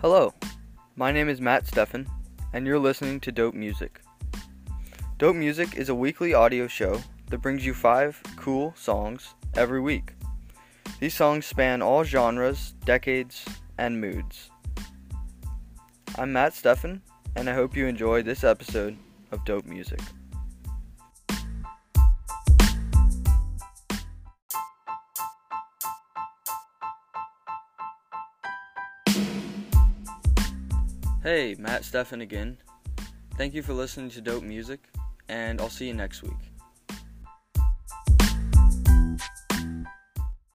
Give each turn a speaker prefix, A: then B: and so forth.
A: Hello, my name is Matt Steffen, and you're listening to Dope Music. Dope Music is a weekly audio show that brings you five cool songs every week. These songs span all genres, decades, and moods. I'm Matt Steffen, and I hope you enjoy this episode of Dope Music. Hey, Matt Steffen again. Thank you for listening to Dope Music, and I'll see you next week.